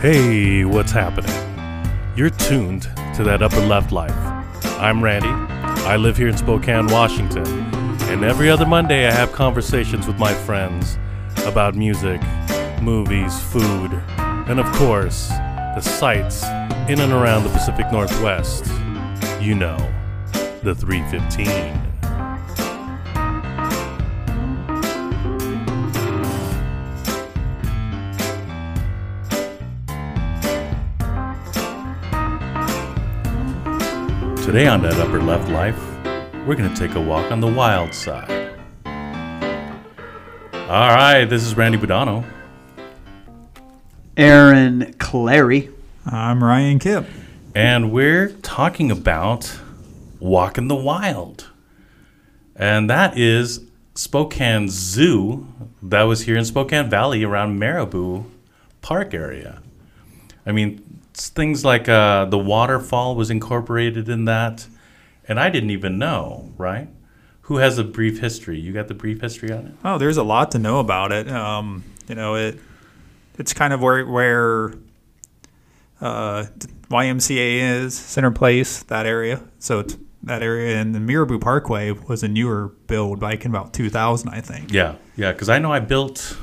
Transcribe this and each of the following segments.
Hey, what's happening? You're tuned to that upper left life. I'm Randy. I live here in Spokane, Washington. And every other Monday, I have conversations with my friends about music, movies, food, and of course, the sights in and around the Pacific Northwest. You know, the 315. Today on that upper left life, we're going to take a walk on the wild side. All right, this is Randy Budano. Aaron Clary. I'm Ryan Kipp. And we're talking about Walk in the Wild. And that is Spokane Zoo that was here in Spokane Valley around Mirabeau Park area. I mean, it's things like uh, the waterfall was incorporated in that. And I didn't even know, right? Who has a brief history? You got the brief history on it? Oh, there's a lot to know about it. Um, you know, it it's kind of where where uh, YMCA is, Center Place, that area. So it's that area, and the Mirabeau Parkway was a newer build, back in about 2000, I think. Yeah, yeah, because I know I built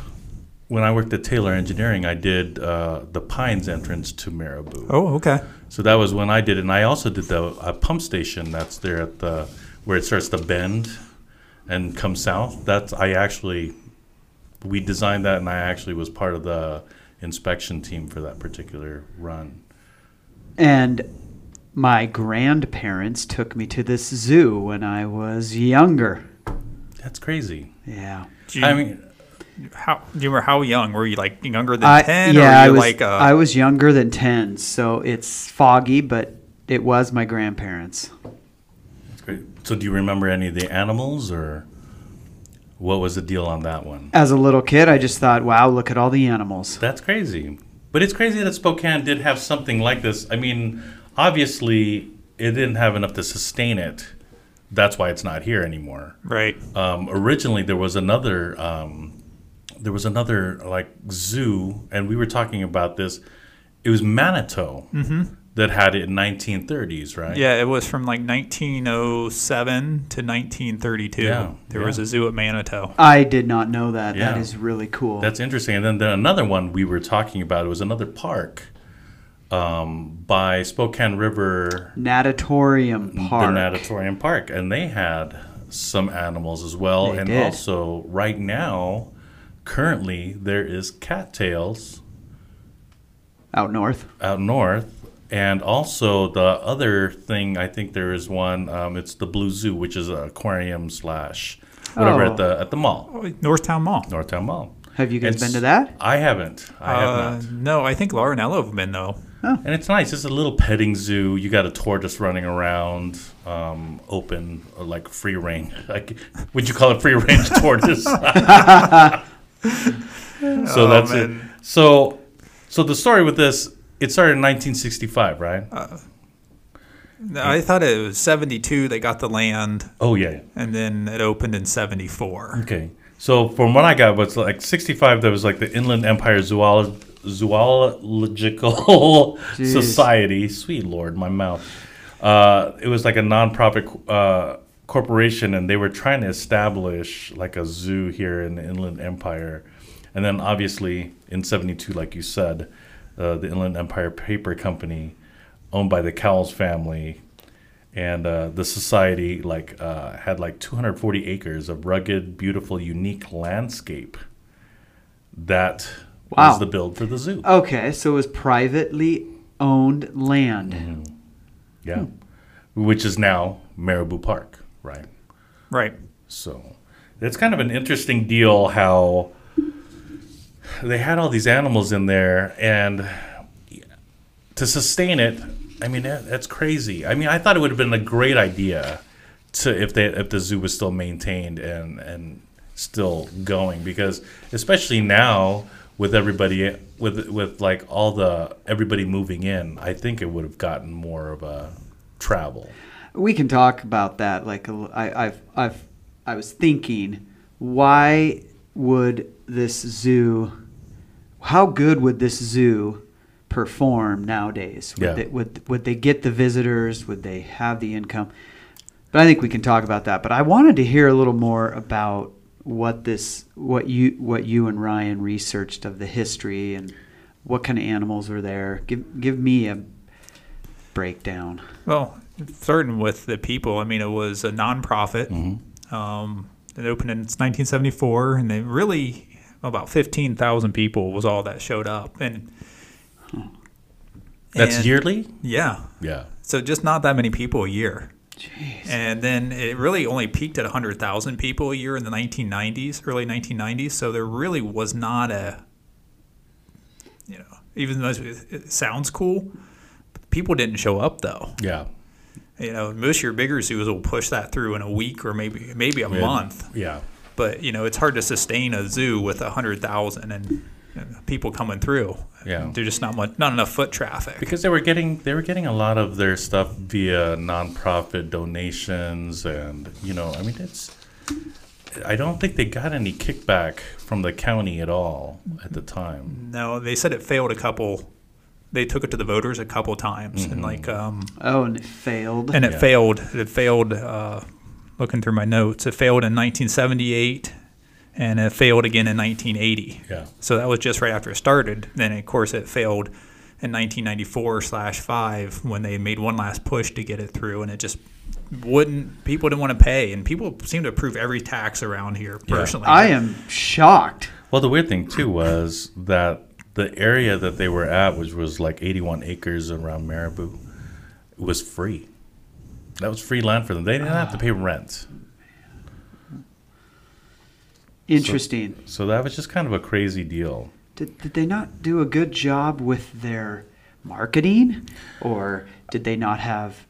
when I worked at Taylor Engineering. I did uh, the Pines entrance to Mirabeau. Oh, okay. So that was when I did it, and I also did the uh, pump station that's there at the where it starts to bend and come south. That's I actually we designed that, and I actually was part of the inspection team for that particular run. And my grandparents took me to this zoo when I was younger. That's crazy. Yeah. You, I mean, how do you remember how young were you? Like younger than I, 10, yeah, or I was, like uh, I was younger than 10, so it's foggy, but it was my grandparents. that's great. So do you remember any of the animals, or what was the deal on that one? As a little kid, I just thought, wow, look at all the animals. That's crazy. But it's crazy that Spokane did have something like this. I mean, obviously, it didn't have enough to sustain it. That's why it's not here anymore. right. Um, originally, there was another. Um, there was another like zoo, and we were talking about this. It was Manito that had it in 1930s, right? Yeah, it was from like 1907 to 1932. Yeah, there was a zoo at Manito. I did not know that. That Yeah. is really cool. That's interesting. And then the, another one we were talking about was another park um, by Spokane River Natatorium Park. the Natatorium Park, and they had some animals as well. They and did. also, right now, currently, there is Cat Tales Out north. out north. And also, the other thing, I think there is one. Um, it's the Blue Zoo, which is an aquarium slash whatever Oh. at the at the mall, Oh, Northtown Mall. Northtown Mall. Have you guys It's- been to that? I haven't. I have Uh, not. no, I think Laura and Ella have been though. Oh. And it's nice. It's a little petting zoo. You got a tortoise running around, um, open, uh, like free range. Like, would you call it free range tortoise? so Oh, that's man. it. So, so the story with this, it started in 1965, right? No, I thought it was 72 they got the land, oh yeah. and then it opened in 74. Okay. So from what I got, was like 65. There was like the Inland Empire Zoolo- Zoological. Society. Sweet Lord, my mouth. Uh, it was like a nonprofit uh, corporation, and they were trying to establish like a zoo here in the Inland Empire. And then obviously in '72, like you said, uh, the Inland Empire Paper Company, owned by the Cowles family, and uh, the society like uh, had like 240 acres of rugged, beautiful, unique landscape. That Wow. was the build for the zoo. Okay, so it was privately owned land. Mm-hmm. Yeah, which is now Mirabeau Park, right? Right. So it's kind of an interesting deal how they had all these animals in there, and to sustain it, I mean that, that's crazy. I mean, I thought it would have been a great idea to if they if the zoo was still maintained and and still going because especially now with everybody with with like all the everybody moving in, I think it would have gotten more of a travel. We can talk about that. Like, a l- I, I've, I've, I was thinking, why would this zoo? How good would this zoo perform nowadays? Would, Yeah. they, would would they get the visitors? Would they have the income? But I think we can talk about that. But I wanted to hear a little more about what this what you what you and Ryan researched of the history and what kind of animals were there. Give give me a breakdown. Well, starting with the people, I mean, it was a nonprofit. Mm-hmm. Um, it opened in 1974, and they really about 15,000 people was all that showed up, and That's and- yearly. Yeah, Yeah. so just not that many people a year. Jeez. And then it really only peaked at 100,000 people a year in the 1990s, early 1990s. So there really was not a, you know, even though it sounds cool, people didn't show up though. Yeah. You know, most of your bigger zoos will push that through in a week or maybe maybe a Yeah. month. Yeah. But you know, it's hard to sustain a zoo with a hundred thousand and people coming through. Yeah. there's just not much, not enough foot traffic. Because they were getting they were getting a lot of their stuff via nonprofit donations and you know, I mean it's I don't think they got any kickback from the county at all at the time. no, they said it failed a couple. They took it to the voters a couple times, and like um, Oh, and it failed. and it Yeah. failed. It failed. Uh, looking through my notes, it failed in 1978, and it failed again in 1980. Yeah. So that was just right after it started. Then of course it failed in 1994 slash five when they made one last push to get it through, and it just wouldn't. People didn't want to pay, and people seem to approve every tax around here. Yeah. Personally, I am shocked. Well, the weird thing too was that the area that they were at, which was like 81 acres around Mirabeau, was free. That was free land for them. They didn't have to pay rent. Interesting. So that was just kind of a crazy deal. Did, did they not do a good job with their marketing? Or did they not have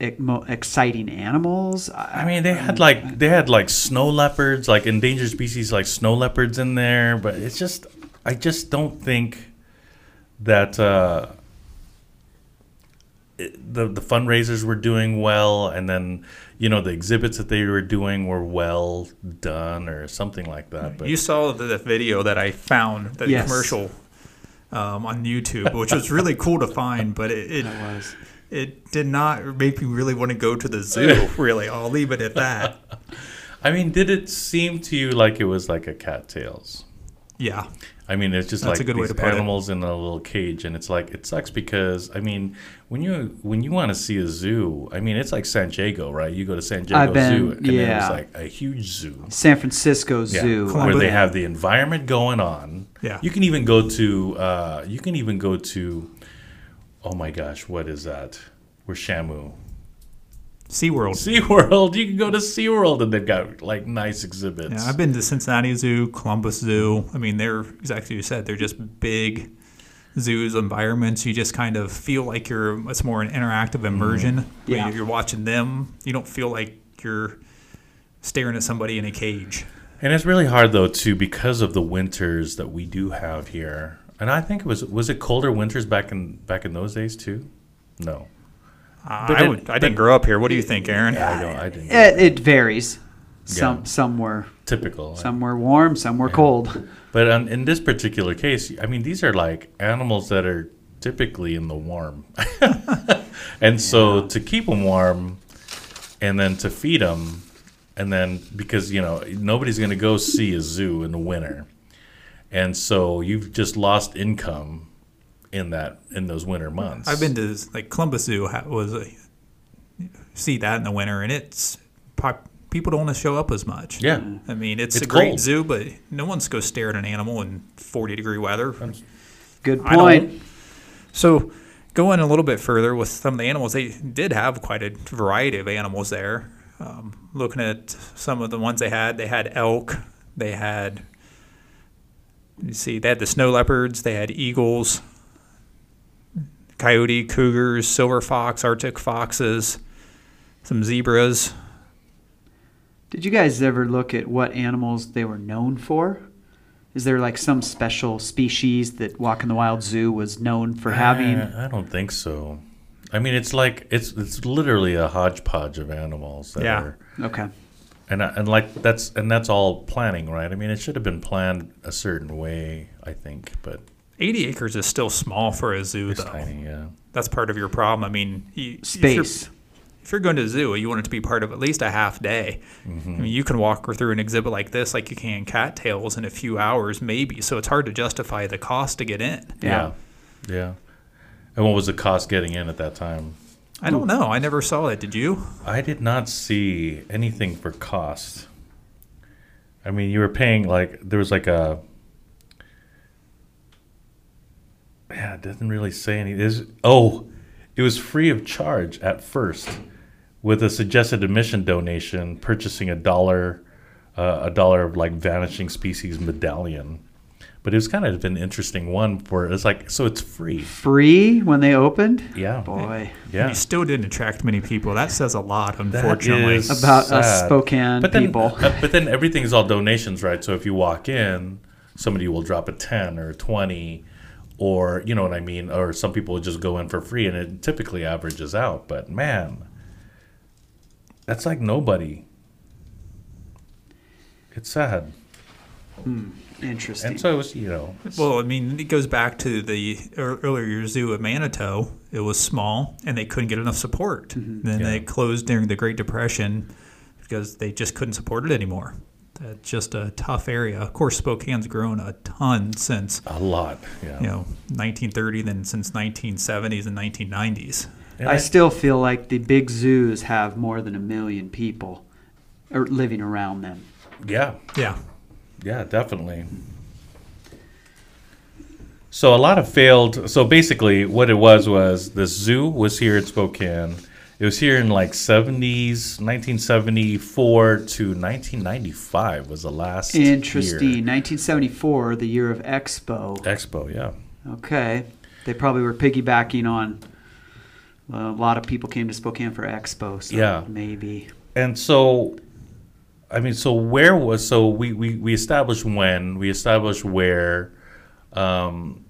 exciting animals? I mean, they had like they had like snow leopards, like endangered species like snow leopards in there, but it's just I just don't think that uh, it, the the fundraisers were doing well, and then you know the exhibits that they were doing were well done or something like that. But you saw the, the video that I found, the Yes. commercial um, on YouTube, which was really cool to find, but it. it was. it did not make me really want to go to the zoo. Really, I'll leave it at that. I mean, did it seem to you like it was like a Cat Tales? Yeah, I mean, it's just That's like a these to put it. animals in a little cage, and it's like it sucks because I mean, when you when you want to see a zoo, I mean, it's like San Diego, right? You go to San Diego I've been- Zoo, and yeah. it's like a huge zoo. San Francisco Yeah, Zoo. Columbus- where they have the environment going on. Yeah. you can even go to. Uh, you can even go to. Oh my gosh, what is that? We're Shamu. SeaWorld. SeaWorld. You can go to SeaWorld and they've got like nice exhibits. Yeah, I've been to Cincinnati Zoo, Columbus Zoo. I mean, they're exactly what you said. They're just big zoos, environments. You just kind of feel like you're. It's more an interactive mm-hmm. immersion. When Yeah. you're watching them, you don't feel like you're staring at somebody in a cage. And it's really hard though too because of the winters that we do have here. And I think it was was it colder winters back in back in those days too? No. Uh, But I, it- would, I didn't grow up here. What do you think, Aaron? I don't I didn't It, it varies. Some Yeah. some were typical. some were warm, some were cold. But um, in this particular case, I mean these are like animals that are typically in the warm. and so to keep them warm and then to feed them and then because you know nobody's going to go see a zoo in the winter. And so you've just lost income in that in those winter months. I've been to like Columbus Zoo was a, see that in the winter, and it's pop, people don't want to show up as much. Yeah. I mean it's, It's a great zoo, but no one's go stare at an animal in forty degree weather. Good point. So going a little bit further with some of the animals, they did have quite a variety of animals there. Um, looking at some of the ones they had, they had elk, they had. You see, they had the snow leopards, they had eagles, coyote, cougars, silver fox, arctic foxes, some zebras. Did you guys ever look at what animals they were known for? Is there like some special species that Walk in the Wild Zoo was known for having? Uh, I don't think so. I mean, it's like it's it's literally a hodgepodge of animals. That Yeah. Are, Okay. and and like that's and that's all planning, right? I mean, it should have been planned a certain way, I think, but 80 acres is still small for a zoo, It's though. tiny, yeah. That's part of your problem. I mean, you, If you're, Space. if you're going to a zoo, you want it to be part of at least a half day. Mm-hmm. I mean, you can walk through an exhibit like this, like you can Cat Tales, in a few hours, maybe. So it's hard to justify the cost to get in. Yeah. Yeah. And what was the cost getting in at that time? I don't know. I never saw it. Did you? I did not see anything for cost. I mean, you were paying like there was like a yeah, it doesn't really say any. Is oh, it was free of charge at first, with a suggested admission donation, purchasing a dollar, uh, a dollar of like vanishing species medallion. But it was kind of an interesting one for it's like so it's free. Free when they opened? Yeah, Boy. yeah. You still didn't attract many people. That says a lot, unfortunately. is About us. Spokane but then, people. uh, but then everything's all donations, right? So if you walk in, somebody will drop a ten or a twenty, or you know what I mean, or some people will just go in for free, and it typically averages out. But man, that's like nobody. It's sad, hmm, Interesting. and so it was, you know, Well, I mean, it goes back to the ear- earlier zoo at Manito. It was small, and they couldn't get enough support. Mm-hmm. Then Yeah. they closed during the Great Depression because they just couldn't support it anymore. That's just a tough area. Of course, Spokane's grown a ton since a lot. Yeah, you know 1930, then since 1970s and 1990s. And I still feel like the big zoos have more than a million people or living around them. yeah, Yeah, Yeah, definitely. So a lot of failed. So basically, what it was was the zoo was here in Spokane. It was here in like seventies, nineteen seventy four to nineteen ninety five was the last Interesting. year. 1974, the year of Expo. expo. Yeah, Okay. They probably were piggybacking on well, a lot of people came to Spokane for Expo. So Yeah. maybe. and so, I mean, so where was so we we we established when we established where. Um,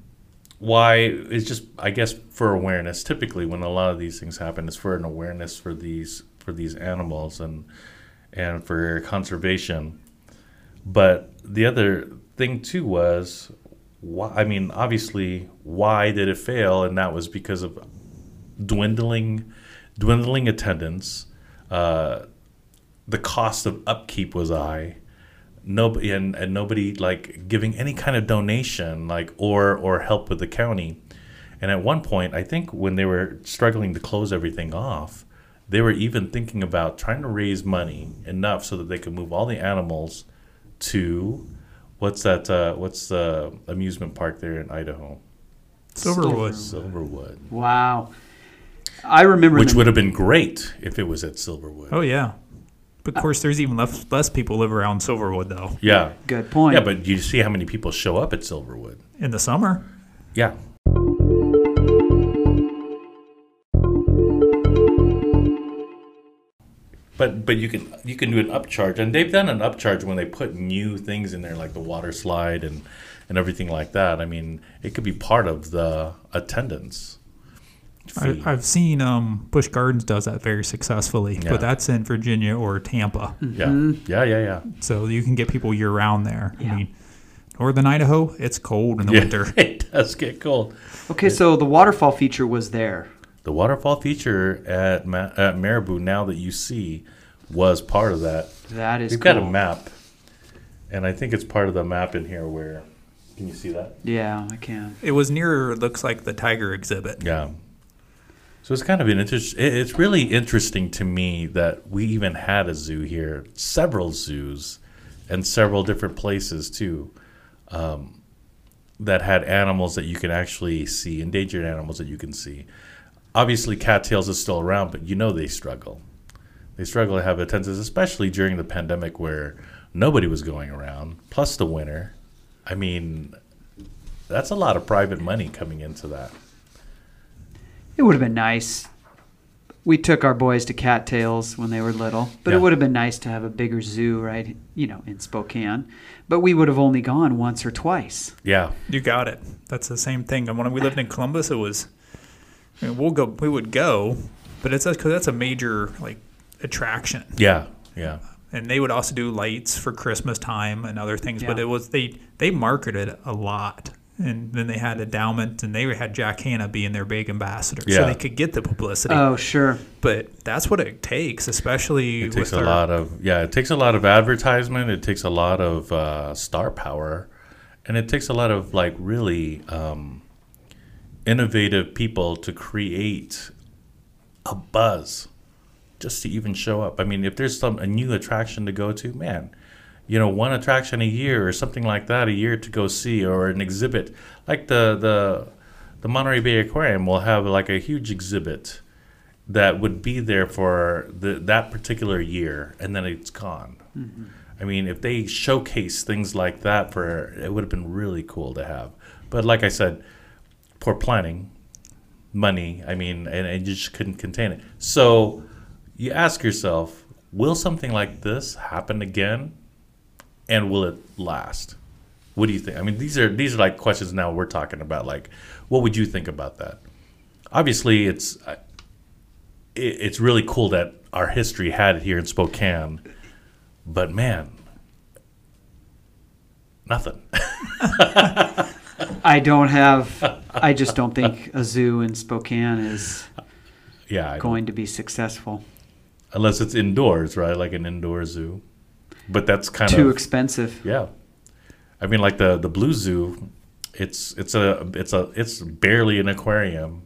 why it's just i guess for awareness. Typically when a lot of these things happen it's for an awareness for these for these animals and and for conservation. But the other thing too was why i mean obviously why did it fail? And that was because of dwindling dwindling attendance. Uh, the cost of upkeep was high nobody and, and nobody like giving any kind of donation like or or help with the county. And at one point i think when they were struggling to close everything off they were even thinking about trying to raise money enough so that they could move all the animals to what's that uh, what's the amusement park there in idaho? Silverwood. silverwood. Wow. I remember which the- would have been great if it was at silverwood. Oh yeah, but of course, there's even less, less people live around Silverwood though yeah good point. yeah but you see how many people show up at silverwood in the summer. yeah But but you can you can do an upcharge, and they've done an upcharge when they put new things in there, like the water slide and and everything like that. I mean, it could be part of the attendance. I, fee. I've seen um, Busch Gardens does that very successfully, Yeah. but that's in Virginia or Tampa, yeah, yeah, yeah, yeah. so you can get people year round there. Yeah. I mean, northern Idaho, it's cold in the yeah. winter. it does get cold. okay, so the waterfall feature was there. The waterfall feature at Ma- at Mirabeau, now that you see, was part of that. That is We've cool. got a map, and I think it's part of the map in here. Where can you see that? Yeah, I can. It was near, looks like the tiger exhibit. Yeah. So it's kind of an interest. It's really interesting to me that we even had a zoo here, several zoos, and several different places too, um, that had animals that you can actually see, endangered animals that you can see. Obviously, Cat Tales is still around, but you know they struggle. They struggle to have attendance, especially during the pandemic where nobody was going around, plus the winter. I mean, that's a lot of private money coming into that. It would have been nice. We took our boys to Cat Tales when they were little, but Yeah. it would have been nice to have a bigger zoo, right? You know, in Spokane. But we would have only gone once or twice. Yeah, You got it. That's the same thing. And when we lived in Columbus, it was I mean, we'll go. We would go, but it's because that's a major like attraction. yeah, yeah. and they would also do lights for Christmas time and other things. But it was they they marketed a lot. And then they had endowment, and they had Jack Hanna being their big ambassador, Yeah. so they could get the publicity. Oh, sure. but that's what it takes, especially It takes with a our- lot of yeah. It takes a lot of advertisement. It takes a lot of uh, star power, and it takes a lot of like really um, innovative people to create a buzz just to even show up. I mean, if there's some a new attraction to go to, man, you know, one attraction a year or something like that a year to go see, or an exhibit like the the the Monterey Bay Aquarium will have like a huge exhibit that would be there for the, that particular year and then it's gone. Mm-hmm. I mean, if they showcase things like that for it would have been really cool to have. But like I said, poor planning, money, I mean, and, and you just couldn't contain it. So you ask yourself, will something like this happen again? And will it last? What do you think? I mean, these are these are like questions now we're talking about. Like, what would you think about that? Obviously, it's it's really cool that our history had it here in Spokane, but man, nothing. I don't have. I just don't think a zoo in Spokane is yeah, I don't- going to be successful. unless it's indoors, right? Like an indoor zoo. But that's kind Too of too expensive. yeah. I mean, like the the Blue Zoo, it's it's a it's a it's barely an aquarium,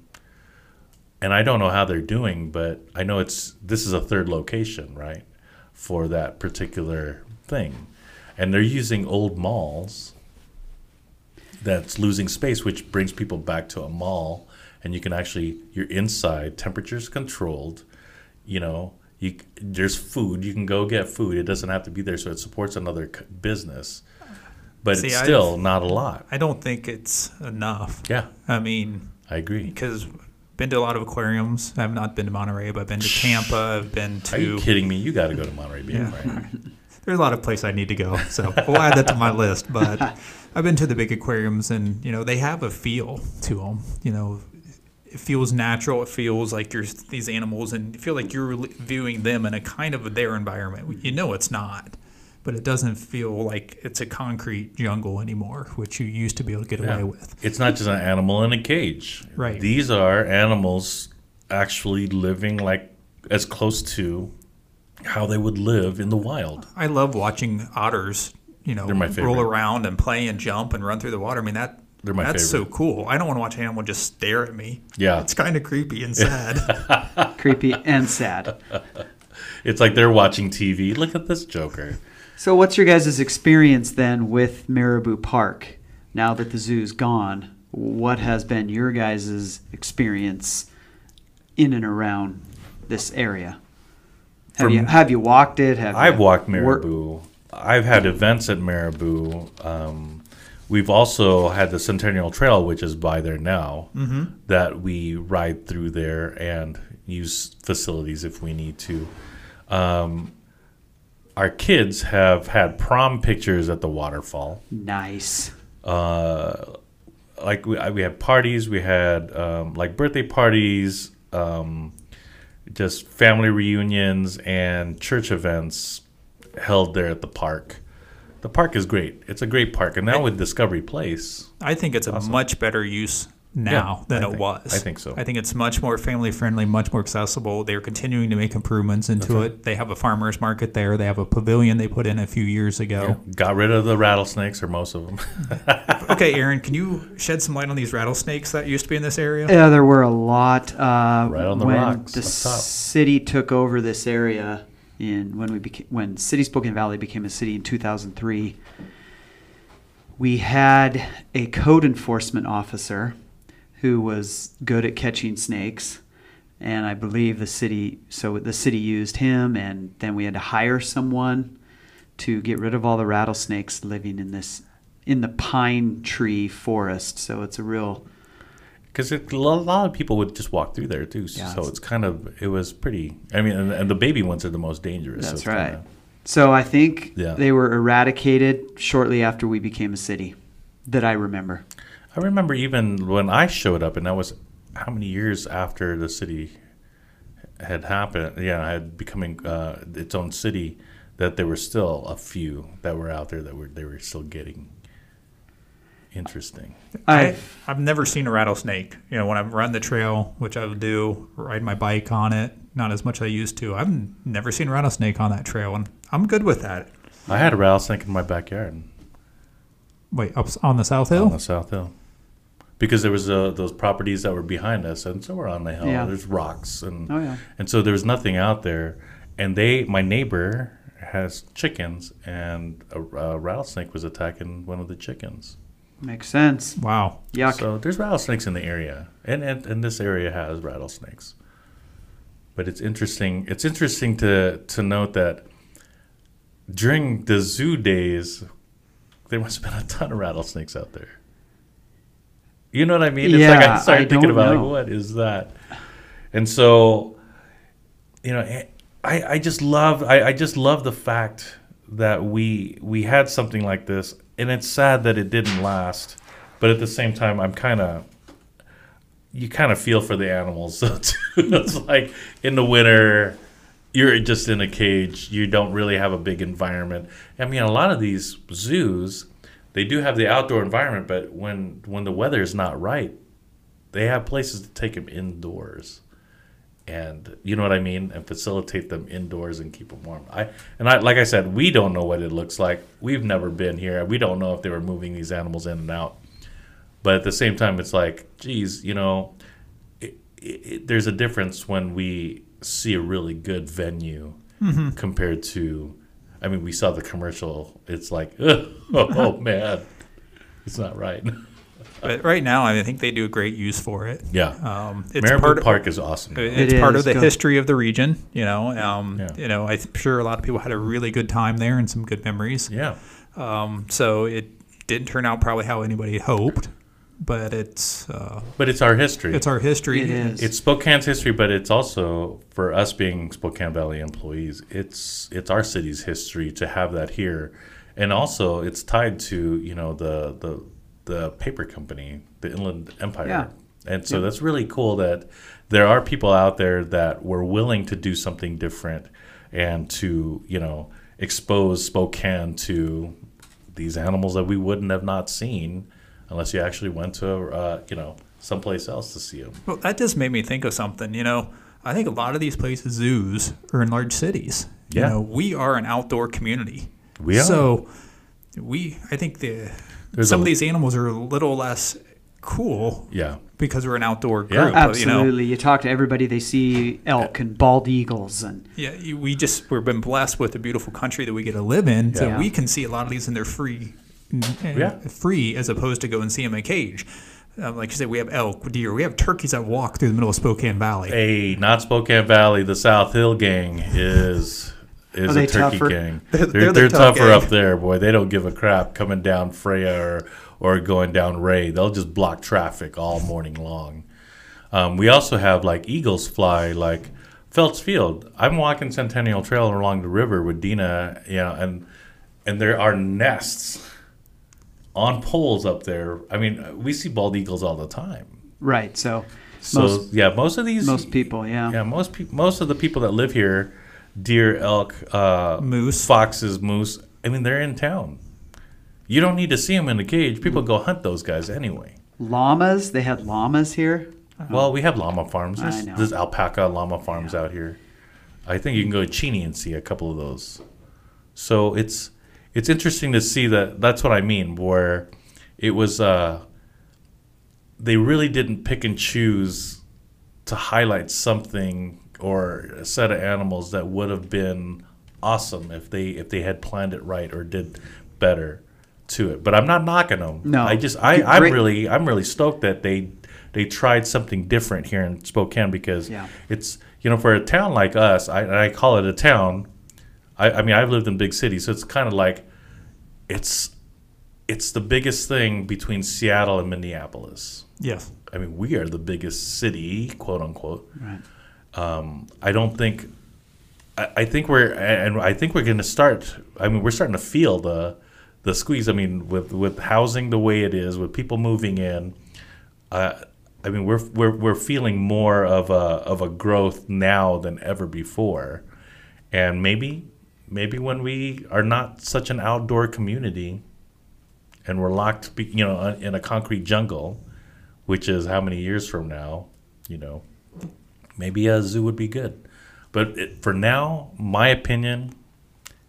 and I don't know how they're doing, but I know it's this is a third location, right, for that particular thing, and they're using old malls. That's losing space, which brings people back to a mall, and you can actually you're inside, temperature's controlled, you know. You, there's food. You can go get food. It doesn't have to be there, so it supports another business. But See, it's I've- still not a lot. I don't think it's enough. Yeah, I mean, I agree. because been to a lot of aquariums. I've not been to Monterey, but I've been to Tampa. I've been to. Are you kidding me? You got to go to Monterey Bay. Yeah. Right? There's a lot of places I need to go, so we'll add that to my list. But I've been to the big aquariums, and you know they have a feel to them. You know, it feels natural. It feels like you're these animals, and you feel like you're viewing them in a kind of their environment. You know it's not, but it doesn't feel like it's a concrete jungle anymore, which you used to be able to get Yeah. away with. It's not just an animal in a cage. Right. These are animals actually living like as close to how they would live in the wild. I love watching otters. You know, They're my roll around and play and jump and run through the water. I mean that. They're my that's favorite. so cool. I don't want to watch an animal just stare at me. Yeah. It's kind of creepy and sad. Creepy and sad. It's like they're watching TV. Look at this Joker. So, what's your guys' experience then with Mirabeau Park now that the zoo's gone? What has been your guys' experience in and around this area? Have From- you have you walked it? Have I've you walked wor- Mirabeau. I've had events at Mirabeau. Um, we've also had the Centennial Trail, which is by there now, that we ride through there and use facilities if we need to. Um, our kids have had prom pictures at the waterfall. Nice. Uh, like we, we had parties, we had um, like birthday parties, um, just family reunions and church events held there at the park. The park is great. It's a great park, and now with Discovery Place, I think it's a much better use now Yeah, than I it think- was. I think so. I think it's much more family friendly, much more accessible. They're continuing to make improvements into it. They have a farmers market there. They have a pavilion they put in a few years ago. got rid of the rattlesnakes or most of them. okay, Aaron, can you shed some light on these rattlesnakes that used to be in this area? Yeah, there were a lot. Uh, Right on the when rocks the up top. city took over this area in when we became when City Spokane Valley became a city in 2003. We had a code enforcement officer who was good at catching snakes, and I believe the city. So the city used him, and then we had to hire someone to get rid of all the rattlesnakes living in this in the pine tree forest. So it's a real Because a lot of people would just walk through there too. Yeah, so it's- it's kind of it was pretty. I mean, and, and the baby ones are the most dangerous. so That's it's right. kinda- So I think Yeah. they were eradicated shortly after we became a city, that I remember. I remember even when I showed up, and that was how many years after the city had happened. Yeah, had becoming uh, its own city. That there were still a few that were out there that were they were still getting Interesting. I've, I've never seen a rattlesnake. You know, when I run the trail, which I would do, ride my bike on it, not as much as I used to. I've never seen a rattlesnake on that trail, and I'm good with that. I had a rattlesnake in my backyard Wait, up on the South Hill? on the South Hill. Because there was uh, those properties that were behind us, and so we're on the hill. Yeah. There's rocks, and oh yeah, and so there was nothing out there. And they, my neighbor, has chickens, and a, a rattlesnake was attacking one of the chickens. Makes sense. Wow. Yeah. So there's rattlesnakes in the area, and, and and this area has rattlesnakes. But it's interesting. It's interesting to to note that during the zoo days, there must have been a ton of rattlesnakes out there. You know what I mean? It's like I started I thinking about know. like what is that, and so you know, eh, I I just love I, I just love the fact that we we had something like this, and it's sad that it didn't last. But at the same time, I'm kind of you kind of feel for the animals. So too. it's like in the winter, you're just in a cage. You don't really have a big environment. I mean, a lot of these zoos, they do have the outdoor environment, but when when the weather is not right, they have places to take them indoors, and you know what I mean, and facilitate them indoors and keep them warm. I and I like I said, we don't know what it looks like. We've never been here. We don't know if they were moving these animals in and out. But at the same time, it's like, geez, you know, it, it, there's a difference when we see a really good venue mm-hmm. compared to, I mean, we saw the commercial. It's like, oh, oh man, it's not right. But right now, I think they do a great use for it. Yeah, Um, it's Mirabeau part Park is awesome. It's It part is. of the Go- history of the region, you know. Um, Yeah. You know, I'm sure a lot of people had a really good time there and some good memories. yeah, Um, so it didn't turn out probably how anybody hoped, but it's uh, but it's our history. it's our history. It is. It's Spokane's history, but it's also for us being Spokane Valley employees. It's it's our city's history to have that here, and also it's tied to you know the the the paper company, the Inland Empire, Yeah. and so Yeah. that's really cool that there are people out there that were willing to do something different and to you know expose Spokane to these animals that we wouldn't have not seen unless you actually went to uh, you know someplace else to see them. Well, that just made me think of something. You know, I think a lot of these places, zoos, are in large cities. Yeah. You know, we are an outdoor community. We are. So we, I think the There's some a- of these animals are a little less cool Yeah. because we're an outdoor group. Yeah. but, You know, Absolutely. You, talk to everybody, they see elk and bald eagles, and Yeah, we just we've been blessed with a beautiful country that we get to live in, so Yeah. we can see a lot of these and they're free, Yeah. free as opposed to go and see them in a cage. Um, like you said, we have elk, deer, we have turkeys that walk through the middle of Spokane Valley. Hey, not Spokane Valley. The South Hill gang is is a turkey tougher? gang. They're- They're, they're they're, the tough tougher gang. up there, boy. They don't give a crap coming down Freya or or going down Ray. They'll just block traffic all morning long. Um, we also have like eagles fly like Phelps Field. I'm walking Centennial Trail along the river with Dina, you know, and and there are nests on poles up there. I mean, we see bald eagles all the time. right. So, So most yeah, most of these most people, yeah. yeah, most people, most of the people that live here, deer, elk, uh, Moose. foxes, moose. I mean, they're in town. You don't need to see them in the cage. People go hunt those guys anyway. llamas. They had llamas here. Well, we have llama farms. I There's, know. there's alpaca llama farms out here. I think you can go to Cheney and see a couple of those. So it's it's interesting to see that. That's what I mean. Where it was, uh, they really didn't pick and choose to highlight something or a set of animals that would have been awesome if they if they had planned it right or did better to it. But I'm not knocking them. No. I just I I'm Great- really I'm really stoked that they they tried something different here in Spokane because Yeah. it's you know for a town like us I and I call it a town. I, I mean I've lived in big cities so it's kind of like it's it's the biggest thing between Seattle and Minneapolis. Yes. I mean, we are the biggest city, quote unquote. Right. Um, I don't think. I, I think we're, and I think we're going to start. I mean, we're starting to feel the the squeeze. I mean, with with housing the way it is, with people moving in. Uh, I mean, we're we're we're feeling more of a of a growth now than ever before, and maybe maybe when we are not such an outdoor community, and we're locked, you know, in a concrete jungle, which is how many years from now, you know, maybe a zoo would be good. But it, for now, my opinion,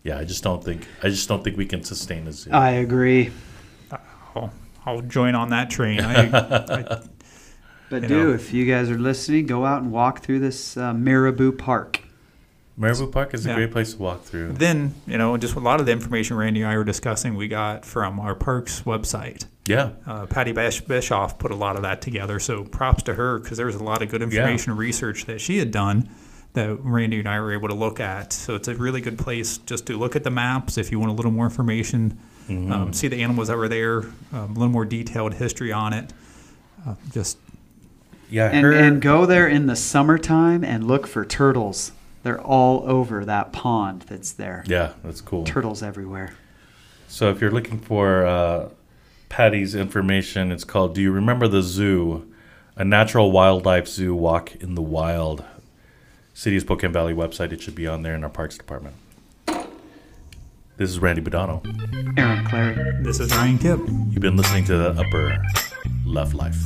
yeah, I just don't think I just don't think we can sustain a zoo. I agree. I'll, I'll join on that train. I, I, But do know. if you guys are listening, go out and walk through this uh, Mirabeau Park. Mirabeau Park is a Yeah. great place to walk through. then you know, just a lot of the information Randy and I were discussing, we got from our parks website. Yeah, Uh, Patty Bash- Bischoff put a lot of that together, so props to her because there was a lot of good information and research that she had done that Randy and I were able to look at. So it's a really good place just to look at the maps if you want a little more information, um, see the animals that were there, um, a little more detailed history on it. Uh, just yeah. And, her, and go there in the summertime and look for turtles. They're all over that pond that's there. yeah, that's cool. Turtles everywhere. So if you're looking for uh, Patty's information, it's called "Do You Remember the Zoo?" A natural wildlife zoo walk in the wild. City of Spokane Valley website. It should be on there in our Parks Department. This is Randy Budano. Aaron Clary. this is Ryan Kipp. You've been listening to the Upper Left Life.